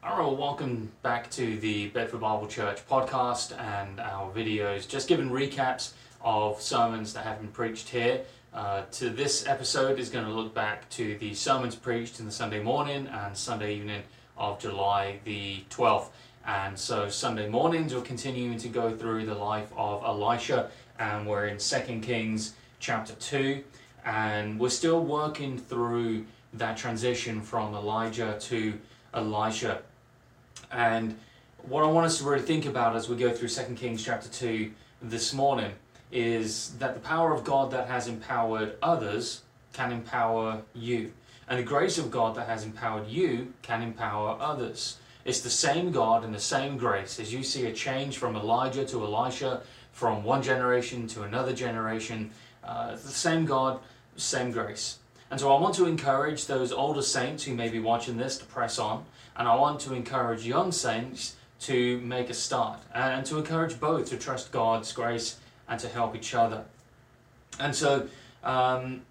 All right, well, welcome back to the Bedford Bible Church podcast and our videos, just giving recaps of sermons that have been preached here. Uh, to this episode is going to look back to the sermons preached in the Sunday morning and Sunday evening of July the 12th. And so Sunday mornings we're continuing to go through the life of Elisha, and we're in 2 Kings chapter 2, and we're still working through that transition from Elijah to Elisha. And what I want us to really think about as we go through 2 Kings chapter 2 this morning is that the power of God that has empowered others can empower you. And the grace of God that has empowered you can empower others. It's the same God and the same grace. As you see a change from Elijah to Elisha, from one generation to another generation, uh, the same God, same grace. And so I want to encourage those older saints who may be watching this to press on, and I want to encourage young saints to make a start, and to encourage both to trust God's grace and to help each other. And so, um,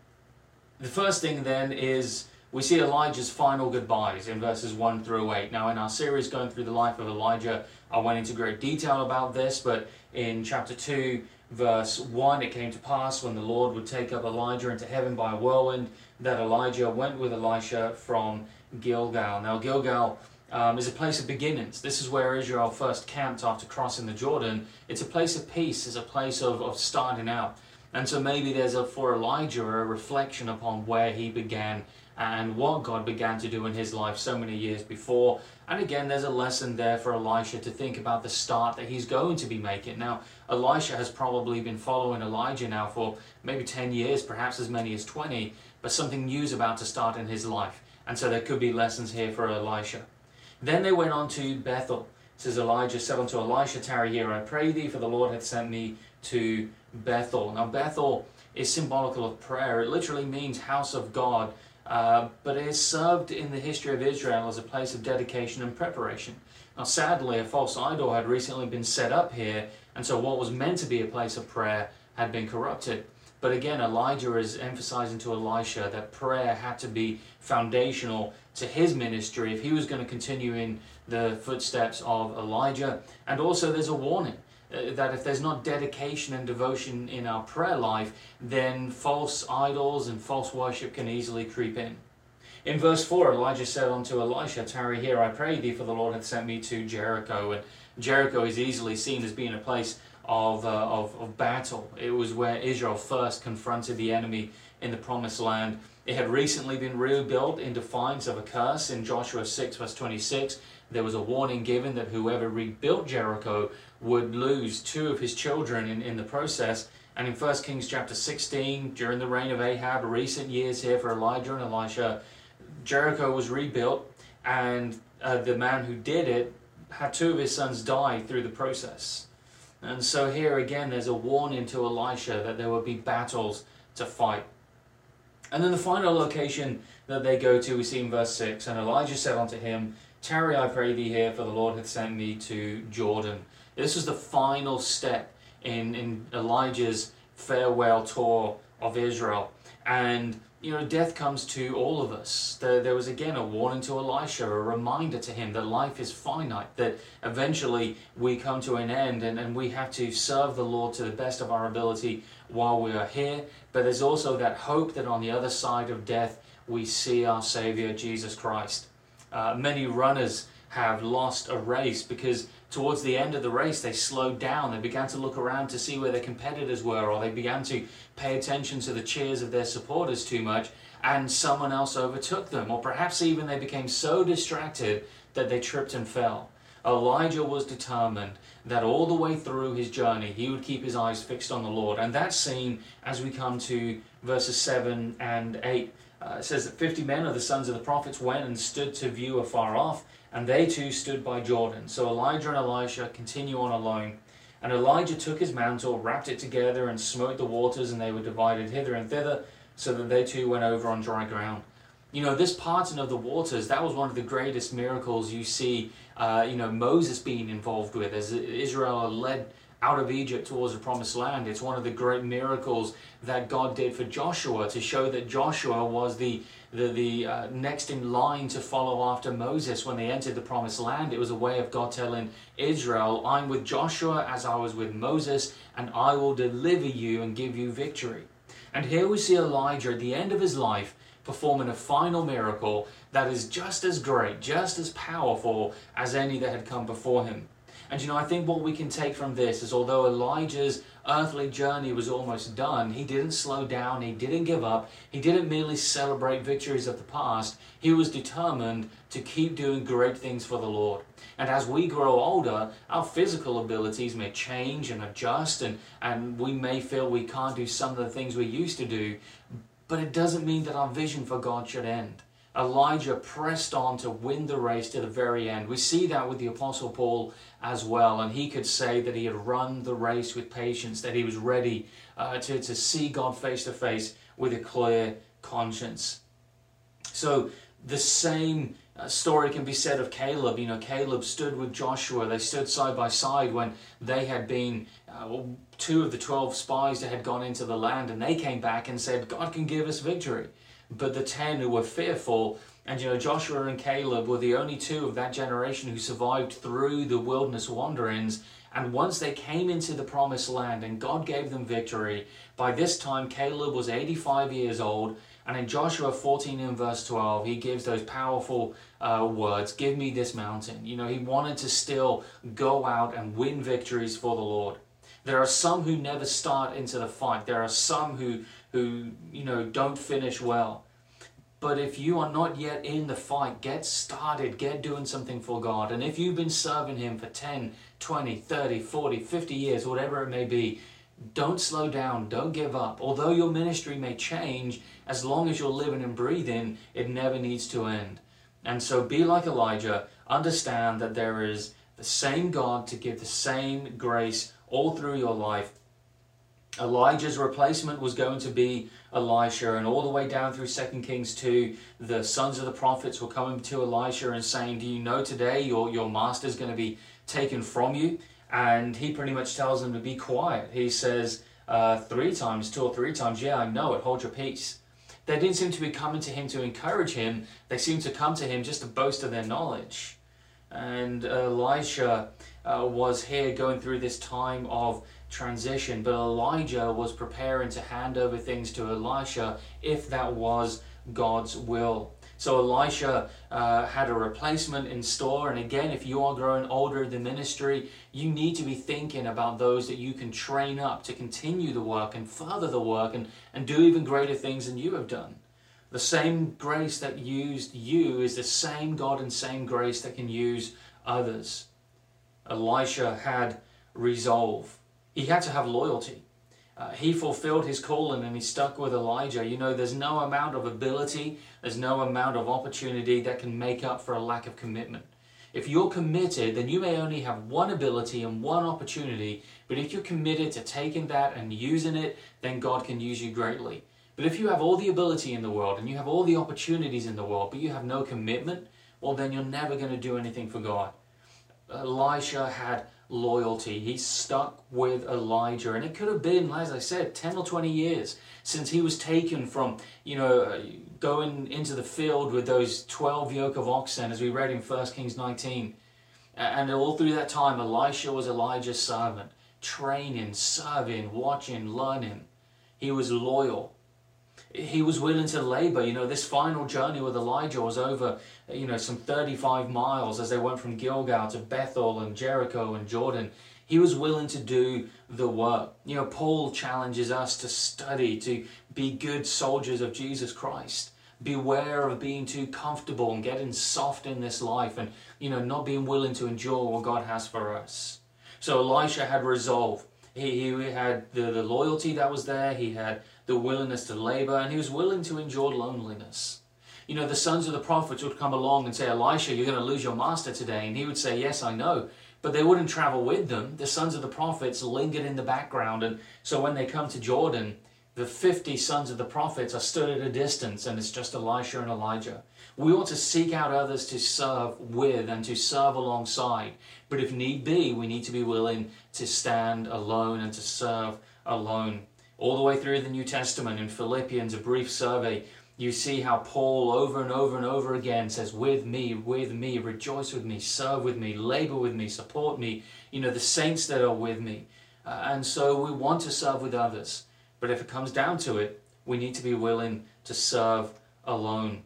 the first thing then is we see Elijah's final goodbyes in verses 1 through 8. Now, in our series going through the life of Elijah, I went into great detail about this, but in chapter 2, verse 1, it came to pass when the Lord would take up Elijah into heaven by a whirlwind that Elijah went with Elisha from Gilgal. Now, Gilgal um, is a place of beginnings. This is where Israel first camped after crossing the Jordan. It's a place of peace, it's a place of, of starting out. And so maybe there's a, for Elijah a reflection upon where he began and what God began to do in his life so many years before. And again, there's a lesson there for Elisha to think about the start that he's going to be making. Now, Elisha has probably been following Elijah now for maybe 10 years, perhaps as many as 20, but something new is about to start in his life. And so there could be lessons here for Elisha. Then they went on to Bethel. It says Elijah said unto Elisha, Tarry here, I pray thee, for the Lord hath sent me to Bethel. Now, Bethel is symbolical of prayer. It literally means house of God, uh, but it is served in the history of Israel as a place of dedication and preparation. Now, sadly, a false idol had recently been set up here, and so what was meant to be a place of prayer had been corrupted. But again, Elijah is emphasizing to Elisha that prayer had to be foundational to his ministry if he was going to continue in the footsteps of Elijah. And also, there's a warning uh, that if there's not dedication and devotion in our prayer life, then false idols and false worship can easily creep in. In verse 4, Elijah said unto Elisha, Tarry here, I pray thee, for the Lord hath sent me to Jericho. And Jericho is easily seen as being a place of, uh, of, of battle. It was where Israel first confronted the enemy in the promised land. It had recently been rebuilt in defiance of a curse. In Joshua 6, verse 26, there was a warning given that whoever rebuilt Jericho would lose two of his children in, in the process. And in 1 Kings chapter 16, during the reign of Ahab, recent years here for Elijah and Elisha, Jericho was rebuilt, and uh, the man who did it had two of his sons die through the process. And so here again, there's a warning to Elisha that there will be battles to fight. And then the final location that they go to, we see in verse 6 And Elijah said unto him, Tarry, I pray thee here, for the Lord hath sent me to Jordan. This was the final step in, in Elijah's farewell tour of Israel. And you know, death comes to all of us. There, there, was again a warning to Elisha, a reminder to him that life is finite, that eventually we come to an end and, and we have to serve the Lord to the best of our ability while we are here. But there's also that hope that on the other side of death, we see our Savior, Jesus Christ. Uh, many runners have lost a race because towards the end of the race they slowed down. They began to look around to see where their competitors were or they began to pay attention to the cheers of their supporters too much and someone else overtook them. Or perhaps even they became so distracted that they tripped and fell. Elijah was determined that all the way through his journey he would keep his eyes fixed on the lord. And that's seen as we come to verses 7 and 8 uh, it says that 50 men of the sons of the prophets went and stood to view afar off and they too stood by Jordan. So Elijah and Elisha continue on alone. And Elijah took his mantle, wrapped it together, and smote the waters, and they were divided hither and thither, so that they too went over on dry ground. You know, this parting of the waters, that was one of the greatest miracles you see, uh, you know, Moses being involved with as Israel led out of Egypt towards the promised land. It's one of the great miracles that God did for Joshua to show that Joshua was the the, the uh, next in line to follow after Moses when they entered the promised land. It was a way of God telling Israel, I'm with Joshua as I was with Moses, and I will deliver you and give you victory. And here we see Elijah at the end of his life performing a final miracle that is just as great, just as powerful as any that had come before him. And you know, I think what we can take from this is although Elijah's earthly journey was almost done, he didn't slow down, he didn't give up, he didn't merely celebrate victories of the past, he was determined to keep doing great things for the Lord. And as we grow older, our physical abilities may change and adjust, and, and we may feel we can't do some of the things we used to do, but it doesn't mean that our vision for God should end. Elijah pressed on to win the race to the very end. We see that with the Apostle Paul as well, and he could say that he had run the race with patience, that he was ready uh, to, to see God face to face with a clear conscience. So the same uh, story can be said of Caleb. You know, Caleb stood with Joshua. They stood side by side when they had been uh, two of the 12 spies that had gone into the land, and they came back and said, God can give us victory. But the 10 who were fearful, and you know, Joshua and Caleb were the only two of that generation who survived through the wilderness wanderings. And once they came into the promised land and God gave them victory, by this time Caleb was 85 years old. And in Joshua 14 and verse 12, he gives those powerful uh, words Give me this mountain. You know, he wanted to still go out and win victories for the Lord. There are some who never start into the fight. There are some who, who you know, don't finish well. But if you are not yet in the fight, get started, get doing something for God. And if you've been serving Him for 10, 20, 30, 40, 50 years, whatever it may be, don't slow down, don't give up. Although your ministry may change, as long as you're living and breathing, it never needs to end. And so be like Elijah, understand that there is the same God to give the same grace all through your life. Elijah's replacement was going to be Elisha, and all the way down through 2 Kings 2, the sons of the prophets were coming to Elisha and saying, Do you know today your, your master is going to be taken from you? And he pretty much tells them to be quiet. He says uh, three times, two or three times, Yeah, I know it, hold your peace. They didn't seem to be coming to him to encourage him, they seemed to come to him just to boast of their knowledge. And Elisha uh, was here going through this time of transition, but Elijah was preparing to hand over things to Elisha if that was God's will. So Elisha uh, had a replacement in store. And again, if you are growing older in the ministry, you need to be thinking about those that you can train up to continue the work and further the work and, and do even greater things than you have done. The same grace that used you is the same God and same grace that can use others. Elisha had resolve. He had to have loyalty. Uh, he fulfilled his calling and he stuck with Elijah. You know, there's no amount of ability, there's no amount of opportunity that can make up for a lack of commitment. If you're committed, then you may only have one ability and one opportunity, but if you're committed to taking that and using it, then God can use you greatly. But if you have all the ability in the world and you have all the opportunities in the world, but you have no commitment, well, then you're never going to do anything for God. Elisha had loyalty. He stuck with Elijah. And it could have been, as I said, 10 or 20 years since he was taken from, you know, uh, going into the field with those 12 yoke of oxen, as we read in 1 Kings 19. And all through that time, Elisha was Elijah's servant, training, serving, watching, learning. He was loyal he was willing to labor. You know, this final journey with Elijah was over, you know, some 35 miles as they went from Gilgal to Bethel and Jericho and Jordan. He was willing to do the work. You know, Paul challenges us to study, to be good soldiers of Jesus Christ. Beware of being too comfortable and getting soft in this life and, you know, not being willing to endure what God has for us. So Elisha had resolve. He, he had the, the loyalty that was there. He had the willingness to labor, and he was willing to endure loneliness. You know, the sons of the prophets would come along and say, Elisha, you're going to lose your master today. And he would say, Yes, I know. But they wouldn't travel with them. The sons of the prophets lingered in the background. And so when they come to Jordan, the 50 sons of the prophets are stood at a distance and it's just Elisha and Elijah. We ought to seek out others to serve with and to serve alongside. But if need be, we need to be willing to stand alone and to serve alone. All the way through the New Testament in Philippians, a brief survey, you see how Paul over and over and over again says, With me, with me, rejoice with me, serve with me, labor with me, support me. You know, the saints that are with me. Uh, and so we want to serve with others. But if it comes down to it, we need to be willing to serve alone.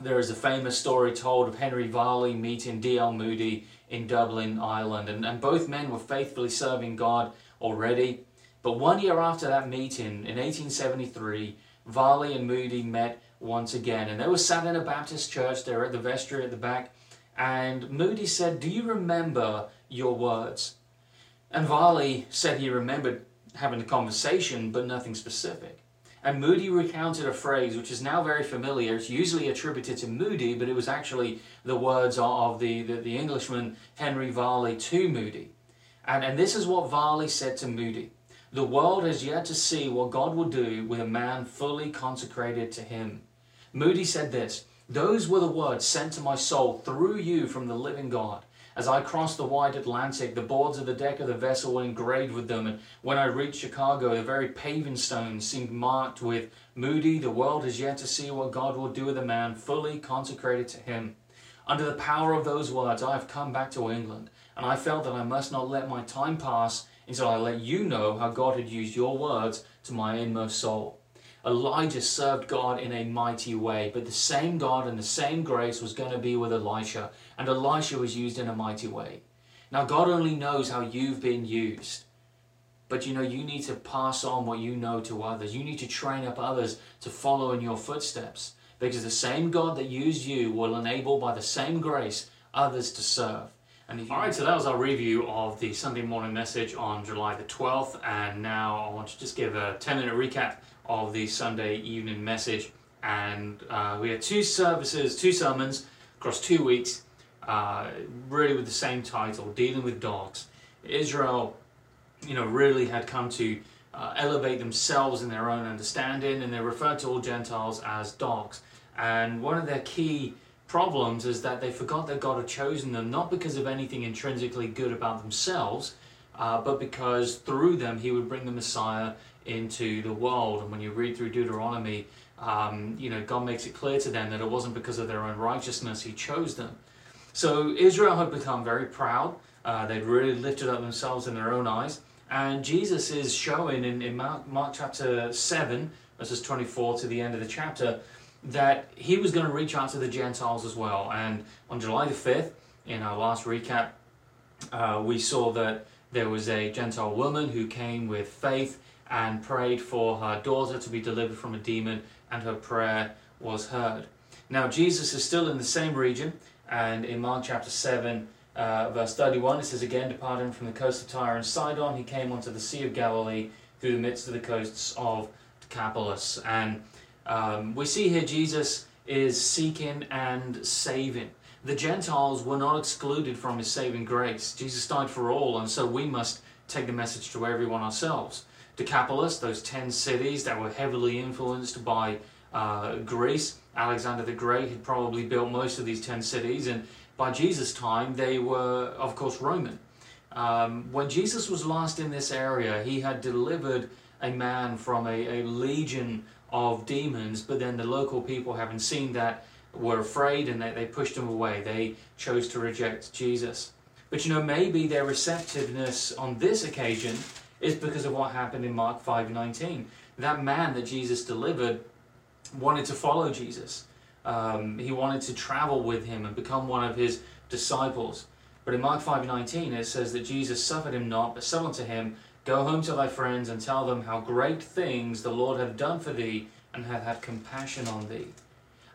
There is a famous story told of Henry Varley meeting D.L. Moody in Dublin, Ireland, and, and both men were faithfully serving God already. But one year after that meeting, in 1873, Varley and Moody met once again, and they were sat in a Baptist church. They were at the vestry at the back, and Moody said, "Do you remember your words?" And Varley said he remembered having a conversation, but nothing specific. And Moody recounted a phrase which is now very familiar. It's usually attributed to Moody, but it was actually the words of the, the, the Englishman Henry Varley to Moody. And, and this is what Varley said to Moody The world has yet to see what God will do with a man fully consecrated to Him. Moody said this Those were the words sent to my soul through you from the living God. As I crossed the wide Atlantic, the boards of the deck of the vessel were engraved with them, and when I reached Chicago, the very paving stones seemed marked with Moody, the world has yet to see what God will do with a man fully consecrated to Him. Under the power of those words, I have come back to England, and I felt that I must not let my time pass until I let you know how God had used your words to my inmost soul. Elijah served God in a mighty way, but the same God and the same grace was going to be with Elisha, and Elisha was used in a mighty way. Now, God only knows how you've been used. But you know, you need to pass on what you know to others. You need to train up others to follow in your footsteps. Because the same God that used you will enable, by the same grace, others to serve. And All right, so that was our review of the Sunday morning message on July the 12th. And now I want to just give a 10 minute recap of the Sunday evening message. And uh, we had two services, two sermons across two weeks, uh, really with the same title, Dealing with Dogs. Israel, you know, really had come to uh, elevate themselves in their own understanding, and they referred to all Gentiles as dogs. And one of their key problems is that they forgot that God had chosen them not because of anything intrinsically good about themselves, uh, but because through them He would bring the Messiah into the world. And when you read through Deuteronomy, um, you know, God makes it clear to them that it wasn't because of their own righteousness He chose them. So Israel had become very proud. Uh, they'd really lifted up themselves in their own eyes. And Jesus is showing in, in Mark, Mark chapter 7, verses 24 to the end of the chapter, that he was going to reach out to the Gentiles as well. And on July the 5th, in our last recap, uh, we saw that there was a Gentile woman who came with faith and prayed for her daughter to be delivered from a demon, and her prayer was heard. Now, Jesus is still in the same region, and in Mark chapter 7, uh, verse 31, it says, Again, departing from the coast of Tyre and Sidon, he came onto the Sea of Galilee through the midst of the coasts of Decapolis. And um, we see here Jesus is seeking and saving. The Gentiles were not excluded from his saving grace. Jesus died for all, and so we must take the message to everyone ourselves. Decapolis, those 10 cities that were heavily influenced by uh, Greece, Alexander the Great had probably built most of these 10 cities, and by Jesus' time, they were, of course, Roman. Um, when Jesus was last in this area, he had delivered a man from a, a legion of demons, but then the local people, having seen that, were afraid and they, they pushed him away. They chose to reject Jesus. But you know, maybe their receptiveness on this occasion is because of what happened in Mark 5:19. That man that Jesus delivered wanted to follow Jesus. Um, he wanted to travel with him and become one of his disciples. But in Mark 5:19 it says that Jesus suffered him not, but said unto him, Go home to thy friends and tell them how great things the Lord hath done for thee and hath had compassion on thee.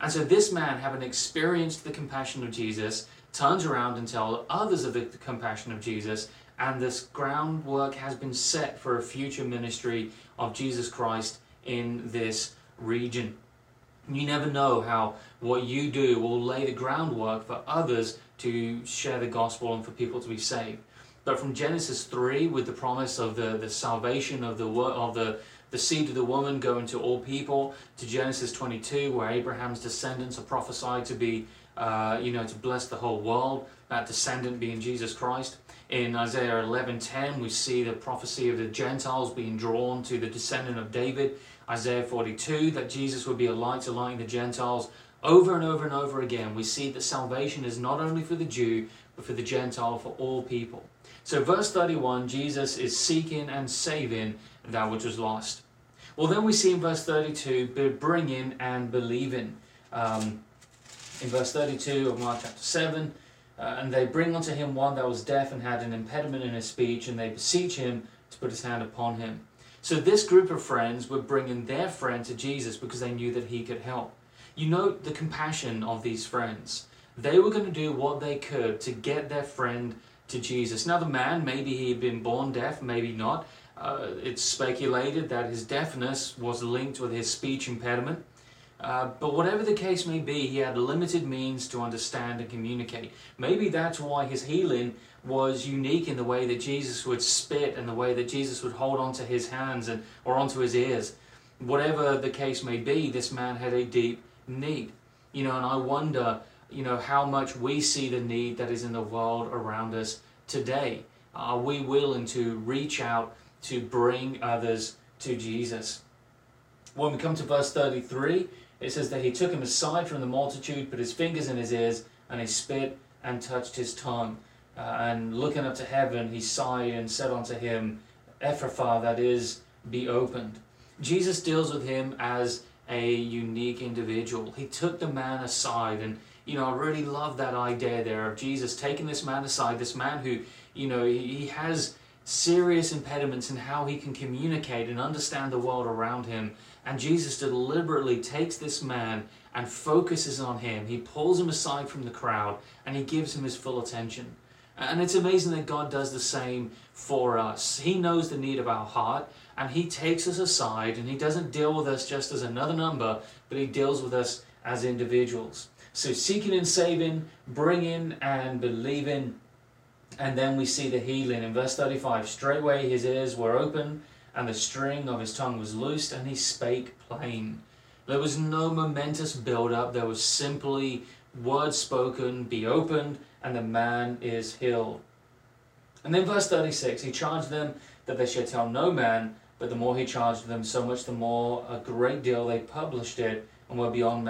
And so this man, having experienced the compassion of Jesus, turns around and tells others of the compassion of Jesus, and this groundwork has been set for a future ministry of Jesus Christ in this region. You never know how what you do will lay the groundwork for others to share the gospel and for people to be saved. But from Genesis 3, with the promise of the, the salvation of the of the, the seed of the woman going to all people, to Genesis 22, where Abraham's descendants are prophesied to be, uh, you know, to bless the whole world, that descendant being Jesus Christ. In Isaiah 11:10, we see the prophecy of the Gentiles being drawn to the descendant of David. Isaiah 42, that Jesus would be a light to lighten the Gentiles. Over and over and over again, we see that salvation is not only for the Jew, but for the Gentile, for all people. So, verse 31, Jesus is seeking and saving that which was lost. Well, then we see in verse 32, bringing and believing. Um, in verse 32 of Mark chapter 7, uh, and they bring unto him one that was deaf and had an impediment in his speech, and they beseech him to put his hand upon him. So this group of friends were bringing their friend to Jesus because they knew that he could help. You note the compassion of these friends. They were going to do what they could to get their friend to Jesus. Now, the man, maybe he had been born deaf, maybe not. Uh, it's speculated that his deafness was linked with his speech impediment. Uh, but whatever the case may be, he had limited means to understand and communicate. Maybe that's why his healing was unique in the way that Jesus would spit and the way that Jesus would hold onto his hands and or onto his ears. Whatever the case may be, this man had a deep need. You know, and I wonder, you know, how much we see the need that is in the world around us today. Are we willing to reach out to bring others to Jesus? When we come to verse 33, it says that he took him aside from the multitude, put his fingers in his ears, and he spit and touched his tongue. Uh, and looking up to heaven, he sighed and said unto him, Ephphatha, that is, be opened. Jesus deals with him as a unique individual. He took the man aside, and you know, I really love that idea there of Jesus taking this man aside, this man who, you know, he has serious impediments in how he can communicate and understand the world around him. And Jesus deliberately takes this man and focuses on him. He pulls him aside from the crowd and he gives him his full attention. And it's amazing that God does the same for us. He knows the need of our heart and He takes us aside and He doesn't deal with us just as another number, but He deals with us as individuals. So seeking and saving, bringing and believing and then we see the healing in verse 35. Straightway his ears were open, and the string of his tongue was loosed, and he spake plain. There was no momentous build up, there was simply words spoken, be opened, and the man is healed. And then verse 36 he charged them that they should tell no man, but the more he charged them, so much the more a great deal they published it and were beyond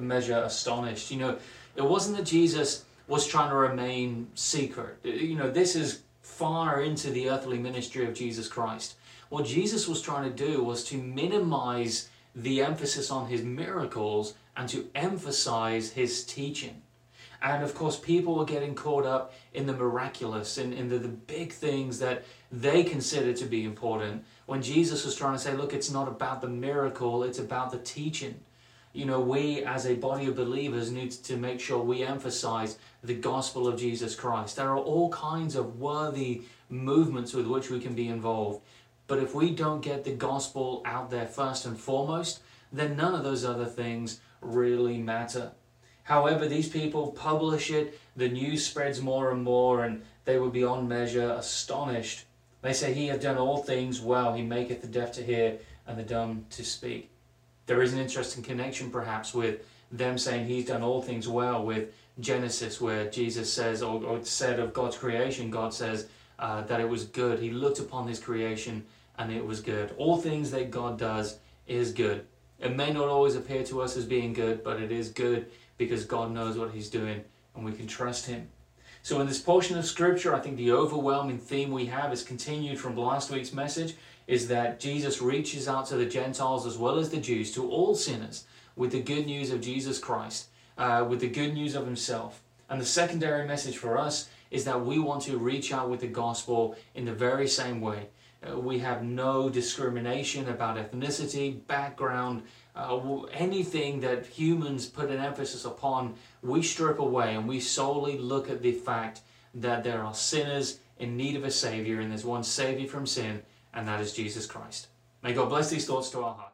measure astonished. You know, it wasn't that Jesus was trying to remain secret. You know, this is far into the earthly ministry of Jesus Christ. What Jesus was trying to do was to minimize the emphasis on his miracles and to emphasize his teaching. And of course, people were getting caught up in the miraculous, in, in the, the big things that they considered to be important. When Jesus was trying to say, look, it's not about the miracle, it's about the teaching you know, we as a body of believers need to make sure we emphasize the gospel of Jesus Christ. There are all kinds of worthy movements with which we can be involved. But if we don't get the gospel out there first and foremost, then none of those other things really matter. However, these people publish it, the news spreads more and more, and they were beyond measure astonished. They say, He hath done all things well, He maketh the deaf to hear and the dumb to speak there is an interesting connection perhaps with them saying he's done all things well with Genesis, where Jesus says, or, or said of God's creation, God says uh, that it was good. He looked upon his creation and it was good. All things that God does is good. It may not always appear to us as being good, but it is good because God knows what he's doing and we can trust him. So, in this portion of Scripture, I think the overwhelming theme we have is continued from last week's message is that Jesus reaches out to the Gentiles as well as the Jews, to all sinners, with the good news of Jesus Christ, uh, with the good news of Himself. And the secondary message for us is that we want to reach out with the gospel in the very same way. Uh, we have no discrimination about ethnicity, background, uh, anything that humans put an emphasis upon, we strip away and we solely look at the fact that there are sinners in need of a Savior and there's one Savior from sin, and that is Jesus Christ. May God bless these thoughts to our hearts.